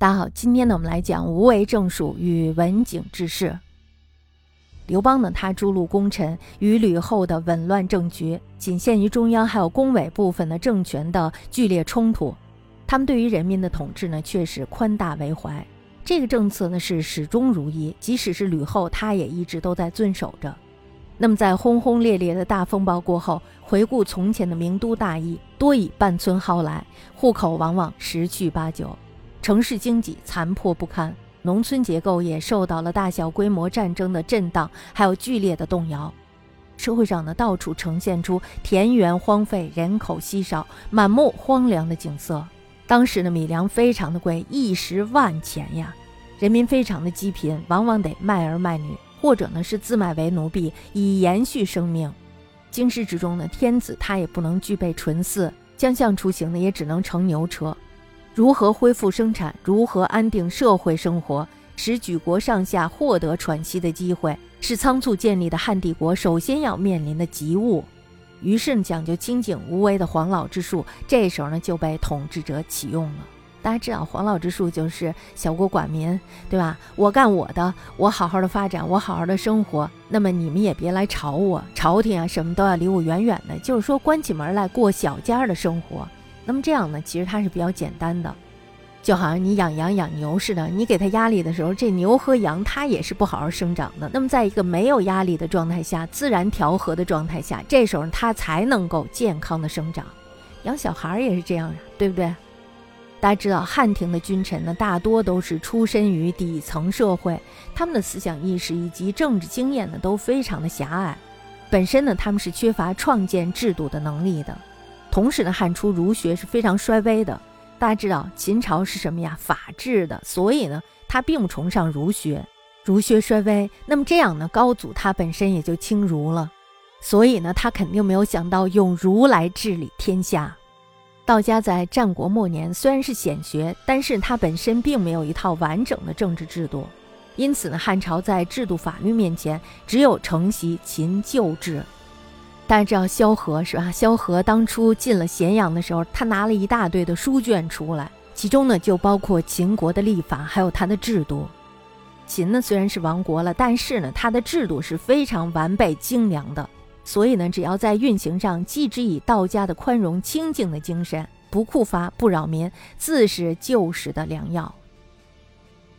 大家好，今天呢，我们来讲无为正属与文景之事。刘邦呢，他诛戮功臣，与吕后的紊乱政局，仅限于中央还有宫闱部分的政权的剧烈冲突。他们对于人民的统治呢，却是宽大为怀。这个政策呢，是始终如一，即使是吕后，她也一直都在遵守着。那么，在轰轰烈烈的大风暴过后，回顾从前的名都大邑，多以半村蒿来，户口往往十去八九。城市经济残破不堪，农村结构也受到了大小规模战争的震荡，还有剧烈的动摇。社会上呢，到处呈现出田园荒废、人口稀少、满目荒凉的景色。当时的米粮非常的贵，一石万钱呀，人民非常的积贫，往往得卖儿卖女，或者呢是自卖为奴婢，以延续生命。京师之中呢，天子他也不能具备纯嗣，将相出行呢，也只能乘牛车。如何恢复生产？如何安定社会生活？使举国上下获得喘息的机会，是仓促建立的汉帝国首先要面临的急务。于是，讲究清静无为的黄老之术，这时候呢就被统治者启用了。大家知道，黄老之术就是小国寡民，对吧？我干我的，我好好的发展，我好好的生活。那么你们也别来吵我，朝廷啊什么都要离我远远的。就是说，关起门来过小家的生活。那么这样呢，其实它是比较简单的，就好像你养羊养牛似的，你给它压力的时候，这牛和羊它也是不好好生长的。那么在一个没有压力的状态下，自然调和的状态下，这时候它才能够健康的生长。养小孩也是这样呀，对不对？大家知道汉庭的君臣呢，大多都是出身于底层社会，他们的思想意识以及政治经验呢都非常的狭隘，本身呢他们是缺乏创建制度的能力的。同时呢，汉初儒学是非常衰微的。大家知道秦朝是什么呀？法治的，所以呢，他并不崇尚儒学，儒学衰微。那么这样呢，高祖他本身也就轻儒了，所以呢，他肯定没有想到用儒来治理天下。道家在战国末年虽然是显学，但是它本身并没有一套完整的政治制度，因此呢，汉朝在制度法律面前只有承袭秦旧制。大家知道萧何是吧？萧何当初进了咸阳的时候，他拿了一大堆的书卷出来，其中呢就包括秦国的历法，还有他的制度。秦呢虽然是亡国了，但是呢他的制度是非常完备精良的，所以呢只要在运行上继之以道家的宽容清静的精神，不酷伐不扰民，自是救时的良药。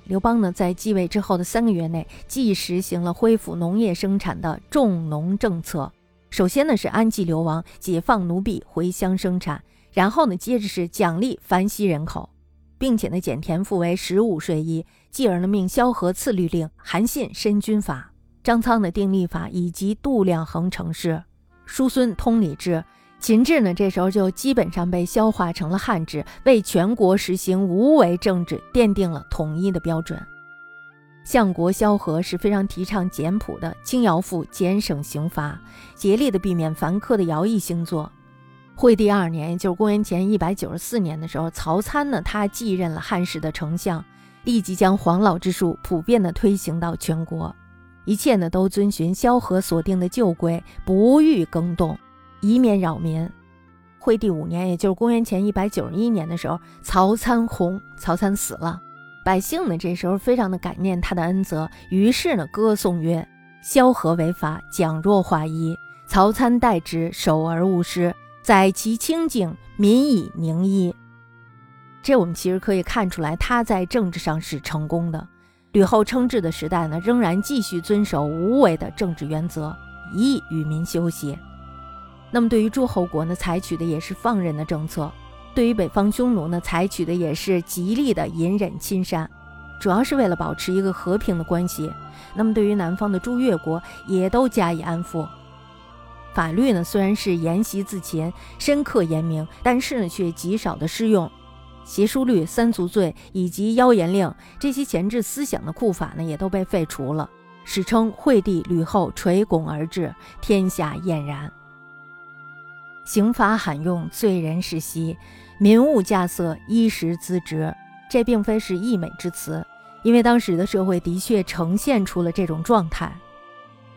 刘邦呢在继位之后的三个月内，既实行了恢复农业生产的重农政策。首先呢是安济流亡，解放奴婢回乡生产，然后呢接着是奖励繁息人口，并且呢减田赋为十五税一，继而呢命萧何赐律令，韩信申军法，张苍的定立法，以及度量衡城市，叔孙通礼制，秦制呢这时候就基本上被消化成了汉制，为全国实行无为政治奠定了统一的标准。相国萧何是非常提倡简朴的轻徭赋，减省刑罚，竭力的避免繁苛的徭役星座。惠帝二年，也就是公元前一百九十四年的时候，曹参呢，他继任了汉室的丞相，立即将黄老之术普遍的推行到全国，一切呢都遵循萧何所定的旧规，不予更动，以免扰民。惠帝五年，也就是公元前一百九十一年的时候，曹参薨，曹参死了。百姓呢，这时候非常的感念他的恩泽，于是呢，歌颂曰：“萧何为法，讲若化一；曹参代之，守而勿失，载其清净，民以宁一。”这我们其实可以看出来，他在政治上是成功的。吕后称制的时代呢，仍然继续遵守无为的政治原则，以与民休息。那么对于诸侯国呢，采取的也是放任的政策。对于北方匈奴呢，采取的也是极力的隐忍亲善，主要是为了保持一个和平的关系。那么对于南方的诸越国，也都加以安抚。法律呢，虽然是沿袭自秦，深刻严明，但是呢，却极少的适用。邪书律、三族罪以及妖言令这些前置思想的酷法呢，也都被废除了，史称惠帝、吕后垂拱而治，天下晏然。刑罚罕用，罪人世息，民物价色，衣食资值。这并非是溢美之词，因为当时的社会的确呈现出了这种状态。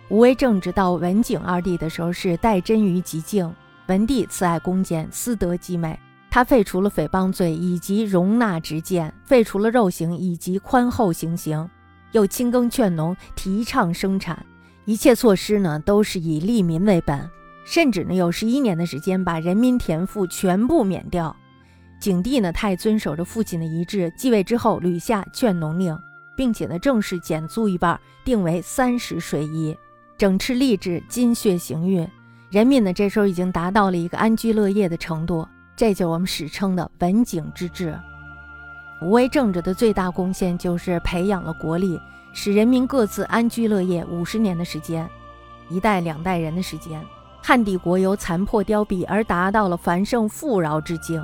无为政治到文景二帝的时候是代真于极境。文帝慈爱恭俭，私德极美，他废除了诽谤罪以及容纳执剑，废除了肉刑以及宽厚刑刑，又轻耕劝农，提倡生产，一切措施呢都是以利民为本，甚至呢有十一年的时间把人民田赋全部免掉。景帝呢，他也遵守着父亲的遗志，继位之后屡下劝农令，并且呢正式减租一半，定为三十税一，整饬吏治，金血行运，人民呢这时候已经达到了一个安居乐业的程度。这就是我们史称的文景之治。无为政治的最大贡献就是培养了国力，使人民各自安居乐业五十年的时间，一代两代人的时间，汉帝国由残破凋敝而达到了繁盛富饶之境。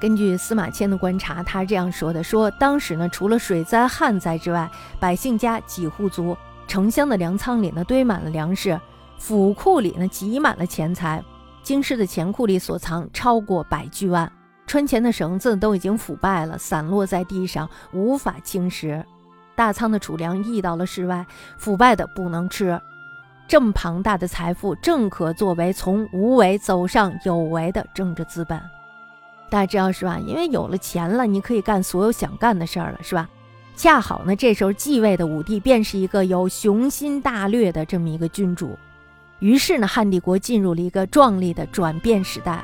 根据司马迁的观察，他这样说的：说当时呢，除了水灾旱灾之外，百姓家几户足，城乡的粮仓里呢堆满了粮食，府库里呢挤满了钱财。京师的钱库里所藏超过百巨万，穿钱的绳子都已经腐败了，散落在地上，无法侵蚀。大仓的储粮溢到了室外，腐败的不能吃。这么庞大的财富，正可作为从无为走上有为的政治资本。大家知道是吧？因为有了钱了，你可以干所有想干的事儿了，是吧？恰好呢，这时候继位的武帝便是一个有雄心大略的这么一个君主。于是呢，汉帝国进入了一个壮丽的转变时代。